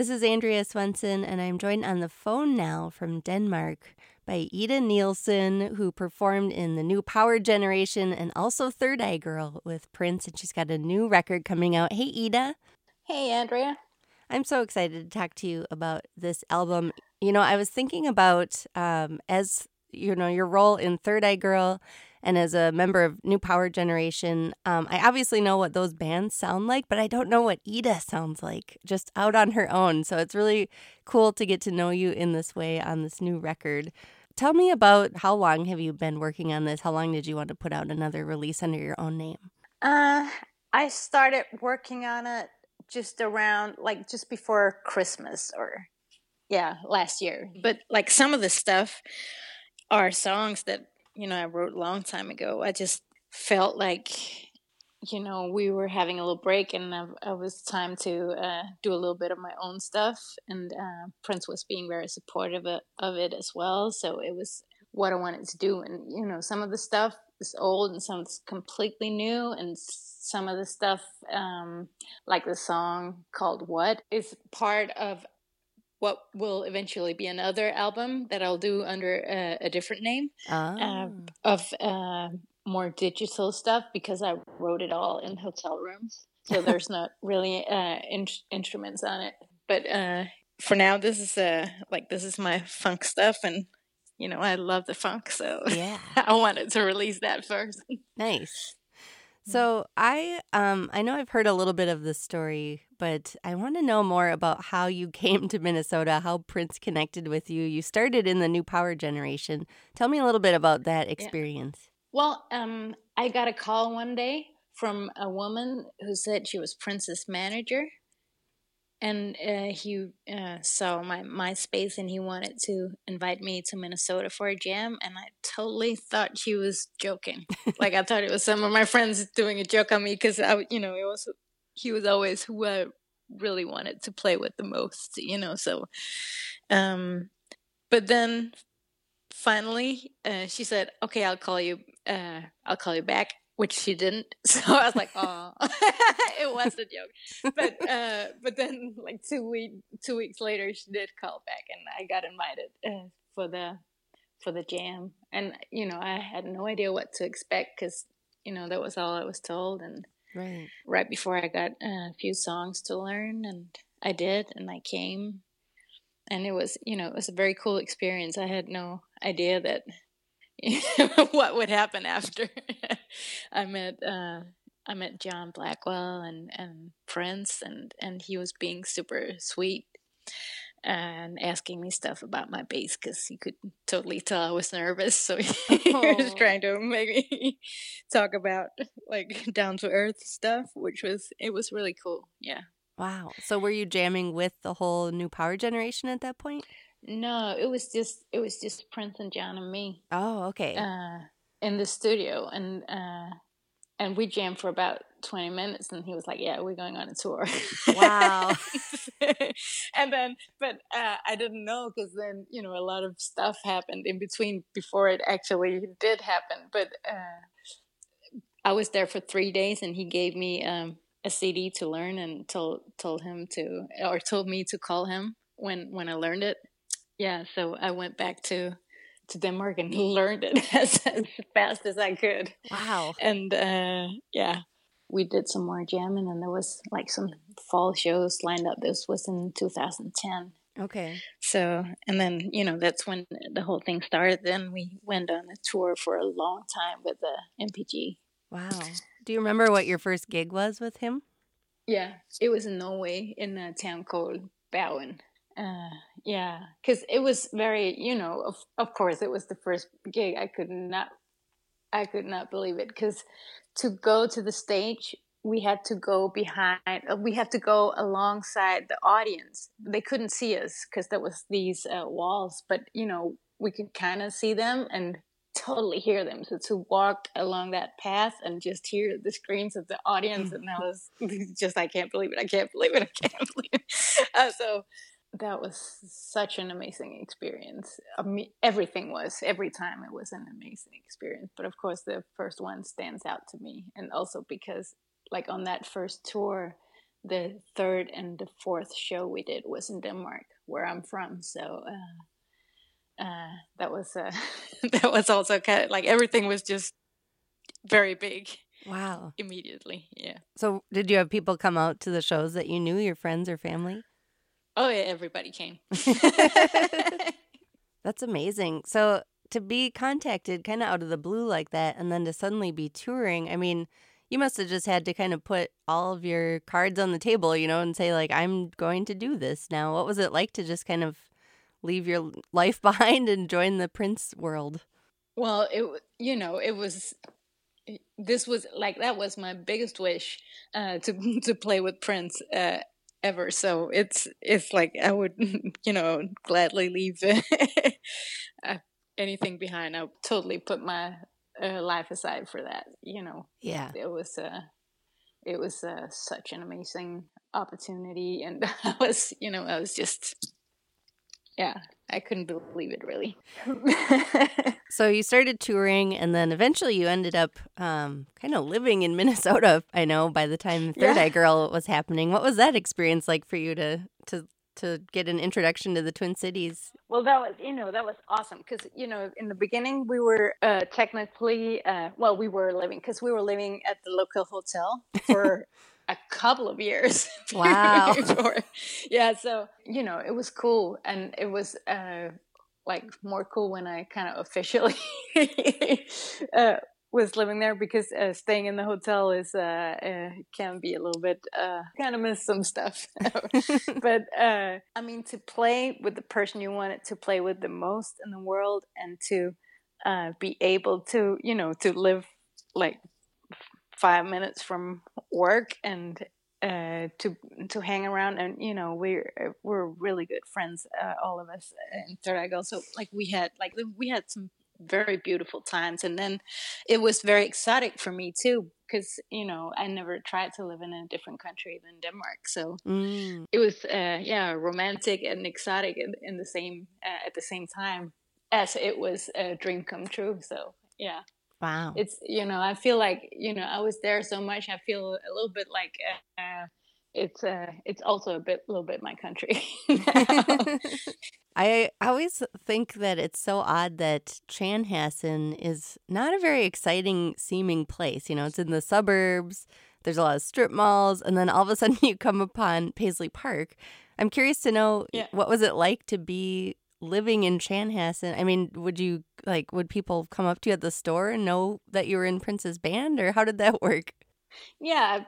This is Andrea Swensson, and I'm joined on the phone now from Denmark by Ida Nielsen, who performed in the new Power Generation and also Third Eye Girl with Prince, and she's got a new record coming out. Hey, Ida. Hey, Andrea. I'm so excited to talk to you about this album. You know, I was thinking about um, as you know your role in Third Eye Girl and as a member of New Power Generation, um, I obviously know what those bands sound like, but I don't know what Ida sounds like just out on her own. So it's really cool to get to know you in this way on this new record. Tell me about how long have you been working on this? How long did you want to put out another release under your own name? Uh, I started working on it just around like just before Christmas or yeah, last year. But like some of the stuff are songs that you know I wrote a long time ago. I just felt like you know we were having a little break and it was time to uh, do a little bit of my own stuff and uh, prince was being very supportive of it as well so it was what i wanted to do and you know some of the stuff is old and some is completely new and some of the stuff um, like the song called what is part of what will eventually be another album that I'll do under a, a different name uh, Oh. of uh, more digital stuff because I wrote it all in hotel rooms. So there's not really uh, in- instruments on it. But uh, for now, this is uh, like this is my funk stuff, and you know I love the funk, so Yeah. I wanted to release that first. Nice. So I um I know I've heard a little bit of this story, but I want to know more about how you came to Minnesota, how Prince connected with you. You started in the new power generation. Tell me a little bit about that experience. Well, um, I got a call one day from a woman who said she was Prince's manager, and uh, he uh, saw my MySpace and he wanted to invite me to Minnesota for a jam, and I totally thought he was joking. like I thought it was some of my friends doing a joke on me because I, you know, it was he was always who I really wanted to play with the most, you know. So, um, but then finally uh, she said okay i'll call you uh, i'll call you back which she didn't. So i was like oh it was a joke. But uh, but then like two week two weeks later she did call back and i got invited uh, for the for the jam. And you know i had no idea what to expect because you know that was all i was told. And Right. right before i got a few songs to learn and i did and i came. And it was you know it was a very cool experience. I had no idea that what would happen after i met uh i met john blackwell and and prince and and he was being super sweet and asking me stuff about my bass because he could totally tell i was nervous so he was trying to make me talk about like down to earth stuff which was it was really cool yeah Wow. So were you jamming with the whole new power generation at that point? no it was just it was just prince and john and me Oh, okay. uh, in the studio, and uh, and we jammed for about twenty minutes, and he was like, "Yeah, we're going on a tour." Wow. and then, but uh, I didn't know because then you know a lot of stuff happened in between before it actually did happen. But uh, I was there for three days, and he gave me um, a CD to learn, and told told him to or told me to call him when when I learned it. Yeah, so I went back to to Denmark and learned it as, as fast as I could. wow. And uh, yeah, we did some more jamming, and there was like some fall shows lined up. This was in 2010. Okay. So, and then you know that's when the whole thing started. Then we went on a tour for a long time with the NPG. Wow. Do you remember what your first gig was with him? Yeah, it was in Norway in a town called Bowen. Uh, yeah, because it was very, you know, of of course it was the first gig. I could not, I could not believe it because to go to the stage, we had to go behind, uh, we had to go alongside the audience. They couldn't see us because there was these uh, walls, but you know we could kind of see them and totally hear them. So to walk along that path and just hear the screams of the audience, and I was just, I can't believe it, I can't believe it, I can't believe it. Uh, so that was such an amazing experience. I mean, everything was every time it was an amazing experience. But of course, the first one stands out to me, and also because, like on that first tour, the third and the fourth show we did was in Denmark, where I'm from. So uh, uh, that was uh, that was also kind of like everything was just very big. Wow! Immediately, yeah. So, did you have people come out to the shows that you knew, your friends or family? Oh yeah, everybody came. That's amazing. So to be contacted kind of out of the blue like that and then to suddenly be touring, I mean, you must have just had to kind of put all of your cards on the table, you know, and say like I'm going to do this now. What was it like to just kind of leave your life behind and join the Prince world? Well, it you know, it was this was like that was my biggest wish uh, to to play with Prince. Uh, ever. So it's it's like I would, you know, gladly leave uh, anything behind. I totally put my uh, life aside for that. You know. Yeah. It was uh, it was uh, such an amazing opportunity, and I was, you know, I was just, yeah, I couldn't believe it really. so you started touring, and then eventually you ended up um, kind of living in Minnesota. I know by the time Third yeah. Eye Girl was happening. What was that experience like for you to to to get an introduction to the Twin Cities? Well, that was you know that was awesome because you know in the beginning we were uh, technically uh, well we were living because we were living at the local hotel for a couple of years. Wow. before. Yeah, so you know it was cool, and it was uh, like more cool when I kind of officially uh, was living there because uh, staying in the hotel is uh, uh, can be a little bit uh, kind of miss some stuff. but uh, I mean, to play with the person you wanted to play with the most in the world, and to uh, be able to you know to live like five minutes from work and uh, to to hang around and you know we're we're really good friends uh, all of us in eye so like we had like we had some very beautiful times. And then it was very exotic for me too because you know i never tried to live in a different country than denmark. So mm. it was uh, yeah romantic and exotic in, in the same uh, at the same time as it was a dream come true. So yeah Wow. It's, you know, I feel like, you know, I was there so much. I feel a little bit like uh, it's uh it's also a bit little bit my country. I always think that it's so odd that Chanhassen is not a very exciting seeming place. You know, it's in the suburbs. There's a lot of strip malls, and then all of a sudden you come upon Paisley Park. I'm curious to know yeah. what was it like to be living in Chanhassen, I mean, would you like would people come up to you at the store and know that you were in Prince's band, or how did that work? Yeah,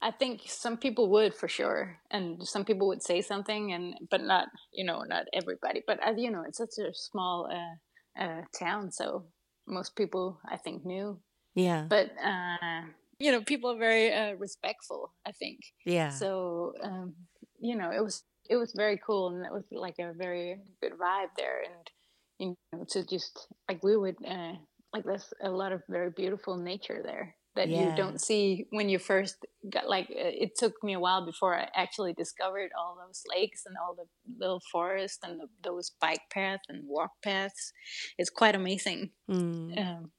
I think some people would for sure, and some people would say something, and but not you know not everybody. But as you know, it's such a small uh, uh, town, so most people I think knew. Yeah. But uh, you know, people are very uh, respectful. I think. Yeah. So um, you know, it was it was very cool and it was like a very good vibe there and you know to just like we would uh, like there's a lot of very beautiful nature there that yeah. you don't see when you first got like uh, it took me a while before I actually discovered all those lakes and all the little forest and the, those bike paths and walk paths. It's quite amazing. Mm. Um,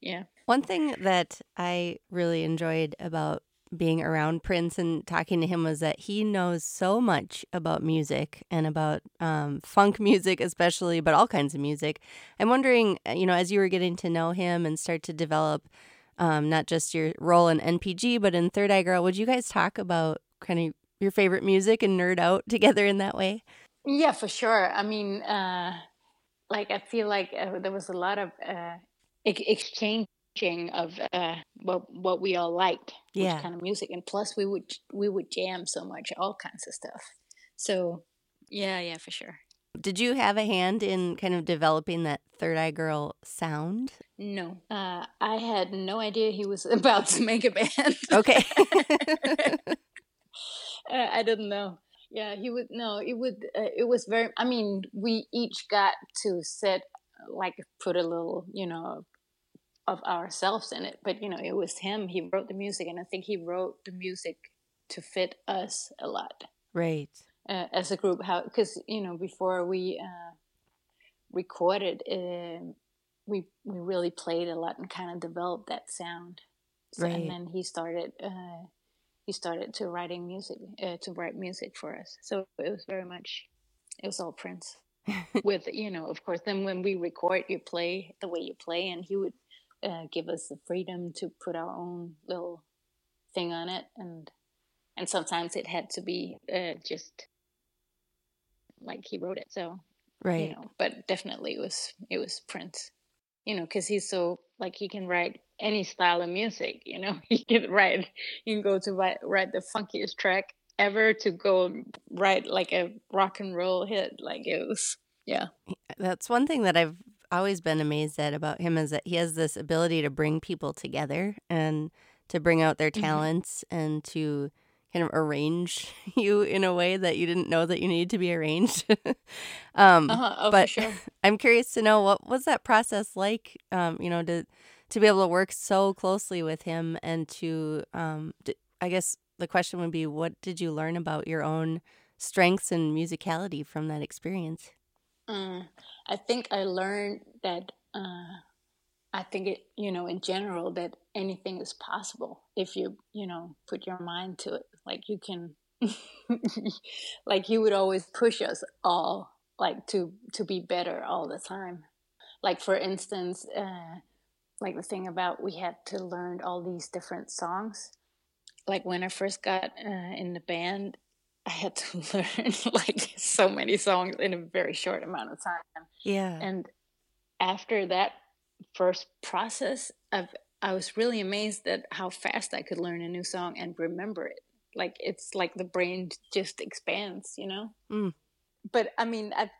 yeah. One thing that I really enjoyed about being around Prince and talking to him was that he knows so much about music and about um, funk music, especially, but all kinds of music. I'm wondering, uh, you know, as you were getting to know him and start to develop um, not just your role in NPG, but in Third Eye Girl, would you guys talk about kind of your favorite music and nerd out together in that way? Yeah, for sure. I mean, uh, like, I feel like uh, there was a lot of uh, exchange of uh, what what we all liked, yeah. kind of music, and plus we would we would jam so much, all kinds of stuff. So, yeah, yeah, for sure. Did you have a hand in kind of developing that Third Eye Girl sound? No, uh, I had no idea he was about to make a band. Okay, uh, I didn't know. Yeah, he would. No, it would. Uh, it was very. I mean, we each got to set like put a little, you know, of ourselves in it. But you know, it was him. He wrote the music, and I think he wrote the music to fit us a lot. Right. Uh, as a group, how because you know before we uh, recorded, uh, we we really played a lot and kind of developed that sound. So, right. And then he started uh, he started to writing music uh, to write music for us. So it was very much it was all Prince. With you know, of course, then when we record, you play the way you play, and he would uh, give us the freedom to put our own little thing on it, and and sometimes it had to be uh, just like he wrote it. So right, you know, but definitely it was it was Prince. You know, because he's so like he can write any style of music. You know, he can write. You can go to write, write the funkiest track ever to go write like a rock and roll hit. Like it was, yeah. That's one thing that I've always been amazed at about him is that he has this ability to bring people together and to bring out their mm-hmm. talents mm-hmm. and to kind of arrange you in a way that you didn't know that you needed to be arranged. um, uh-huh. oh, but sure. I'm curious to know what was that process like? Um, you know, to to be able to work so closely with him and to, um, I guess the question would be, what did you learn about your own strengths and musicality from that experience? Uh, I think I learned that. Uh, I think it, you know, in general, that anything is possible if you, you know, put your mind to it. Like you can, like he would always push us all, like to to be better all the time. Like for instance, uh, like the thing about we had to learn all these different songs. Like when I first got uh, in the band, I had to learn like so many songs in a very short amount of time. Yeah. And after that first process of I was really amazed at how fast I could learn a new song and remember it. Like it's like the brain just expands, you know. Mm. But I mean, I,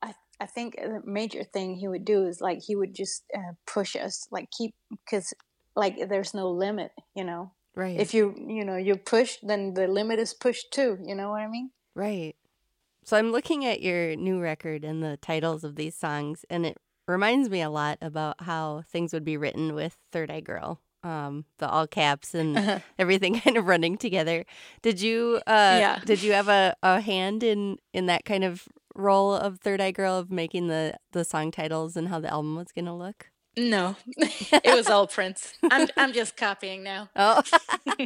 I I think the major thing he would do is like he would just uh, push us, like keep because like there's no limit, you know. Right. If you you know you push, then the limit is pushed too. You know what I mean? Right. So I'm looking at your new record and the titles of these songs, and it reminds me a lot about how things would be written with Third Eye Girl. Um, the all caps and uh-huh. everything kind of running together. Did you uh yeah. did you have a, a hand in in that kind of role of Third Eye Girl of making the the song titles and how the album was gonna look? No, it was all Prince. I'm I'm just copying now. Oh,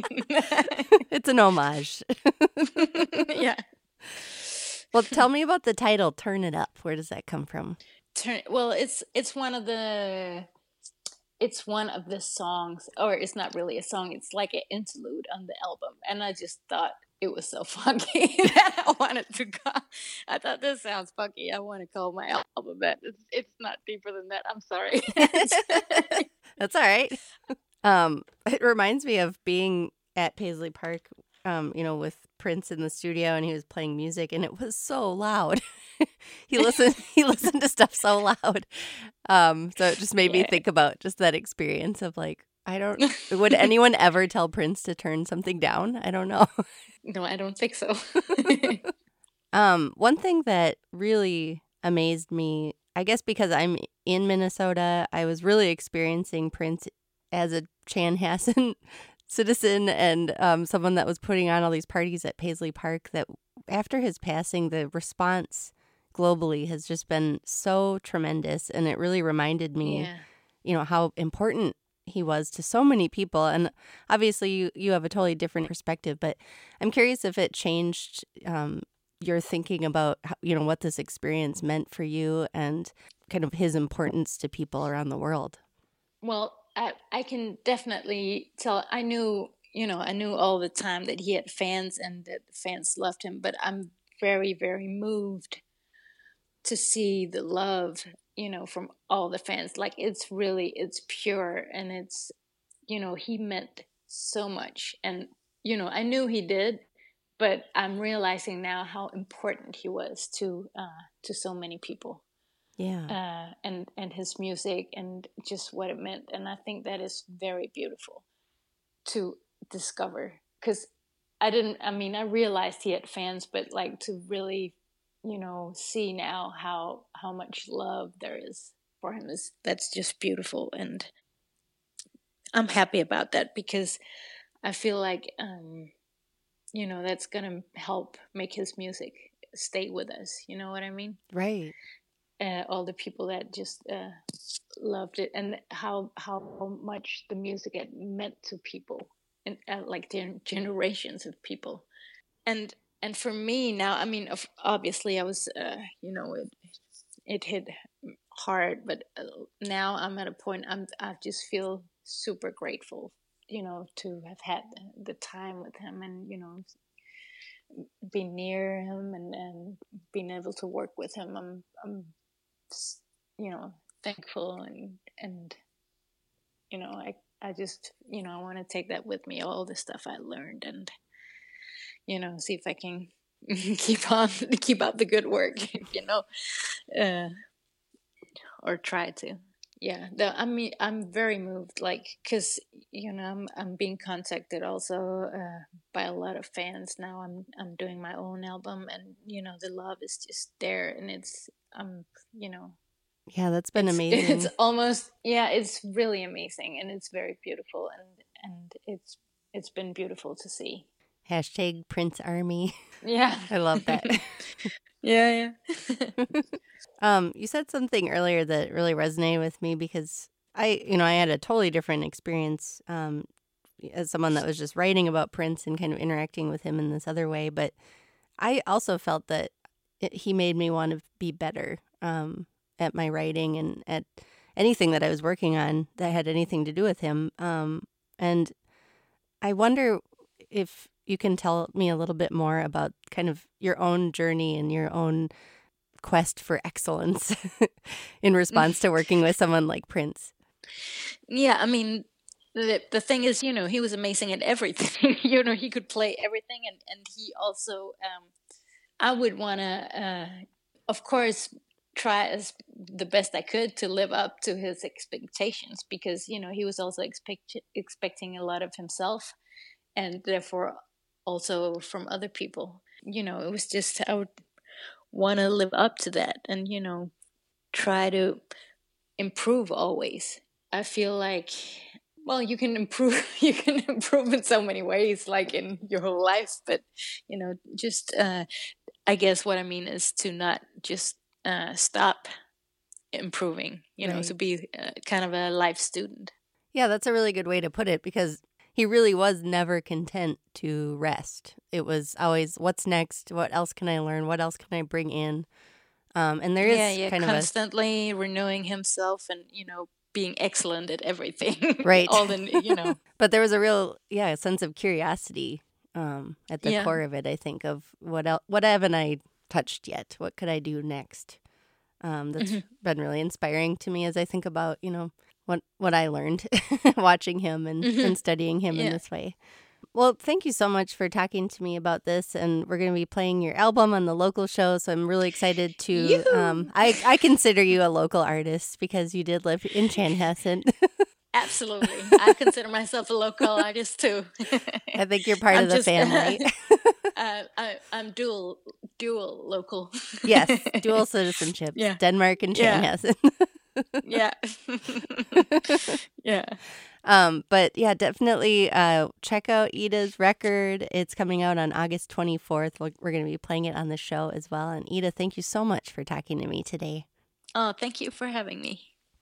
it's an homage. yeah. Well, tell me about the title "Turn It Up." Where does that come from? turn well it's it's one of the it's one of the songs or it's not really a song it's like an interlude on the album and i just thought it was so funky that i wanted to go. I thought this sounds funky i want to call my album that it's, it's not deeper than that. I'm sorry. That's all right. Um it reminds me of being at paisley park um you know with prince in the studio and he was playing music and it was so loud. He listened he listened to stuff so loud. Um, so it just made yeah. me think about just that experience of like, I don't would anyone ever tell Prince to turn something down? I don't know. No, I don't think so. um, one thing that really amazed me, I guess because I'm in Minnesota, I was really experiencing Prince as a Chanhassen citizen and um, someone that was putting on all these parties at Paisley Park that after his passing the response globally has just been so tremendous. And it really reminded me, yeah. you know, how important he was to so many people. And obviously, you, you have a totally different perspective, but I'm curious if it changed um, your thinking about, you know, what this experience meant for you and kind of his importance to people around the world. Well, I, I can definitely tell. I knew, you know, I knew all the time that he had fans and that fans loved him, but I'm very, very moved to see the love you know from all the fans. Like it's really it's pure and it's you know he meant so much. And you know i knew he did but i'm realizing now how important he was to uh to so many people. Yeah. Uh and and his music and just what it meant. And i think that is very beautiful to discover. Because i didn't i mean i realized he had fans but like to really you know see now how how much love there is for him is that's just beautiful and i'm happy about that because i feel like um you know that's gonna help make his music stay with us you know what i mean? Right. Uh, all the people that just uh, loved it and how how much the music had meant to people and uh, like gen- generations of people, and and for me now, I mean, obviously, I was, uh, you know, it it hit hard, but uh, now I'm at a point I'm I just feel super grateful, you know, to have had the time with him and you know be near him and and being able to work with him. I'm I'm you know thankful and and you know I I just you know I want to take that with me all the stuff I learned and you know see if I can keep on keep up the good work you know uh, or try to. Yeah the, i mean i'm very moved like because you know i'm i'm being contacted also uh, by a lot of fans now. I'm i'm doing my own album and you know the love is just there and it's um you know yeah that's been it's, amazing. it's almost yeah it's really amazing and it's very beautiful and and it's it's been beautiful to see hashtag prince army. Yeah. I love that. Yeah yeah. Um you said something earlier that really resonated with me because i you know i had a totally different experience um as someone that was just writing about prince and kind of interacting with him in this other way but i also felt that it, he made me want to be better um at my writing and at anything that I was working on that had anything to do with him. Um, and I wonder if you can tell me a little bit more about kind of your own journey and your own quest for excellence in response to working with someone like Prince. Yeah, I mean, the the thing is, you know, he was amazing at everything. you know, he could play everything, and and he also, um, I would want to, uh, of course, try as the best I could to live up to his expectations because you know he was also expect, expecting a lot of himself and therefore also from other people. You know it was just I would want to live up to that and you know try to improve always. I feel like well you can improve you can improve in so many ways like in your whole life but you know just uh I guess what I mean is to not just uh, stop improving, you know, to be uh, kind of a life student. Yeah, that's a really good way to put it because he really was never content to rest. It was always, what's next? What else can I learn? What else can I bring in? Um, and there is yeah, yeah, kind constantly of a... renewing himself and, you know, being excellent at everything. Right. All the, you know. but there was a real, yeah, sense of curiosity um, at the yeah. core of it, I think, of what else, what haven't I touched yet? What could I do next? Um, that's mm-hmm. been really inspiring to me as I think about, you know, what what I learned watching him and, mm-hmm. and studying him yeah. in this way. Well, thank you so much for talking to me about this, and we're going to be playing your album on the local show. So I'm really excited to. Um, I I consider you a local artist because you did live in Chanhassen. Absolutely. I consider myself a local artist too. I think you're part I'm of the just, family. uh, I, am dual dual local. yes, dual citizenship. Yeah. Denmark and Chanhassen. Yeah. Yeah. Yeah. Um, but yeah, definitely uh, check out Ida's record. It's coming out on August 24th. We're going to be playing it on the show as well. And Ida, thank you so much for talking to me today. Oh, thank you for having me.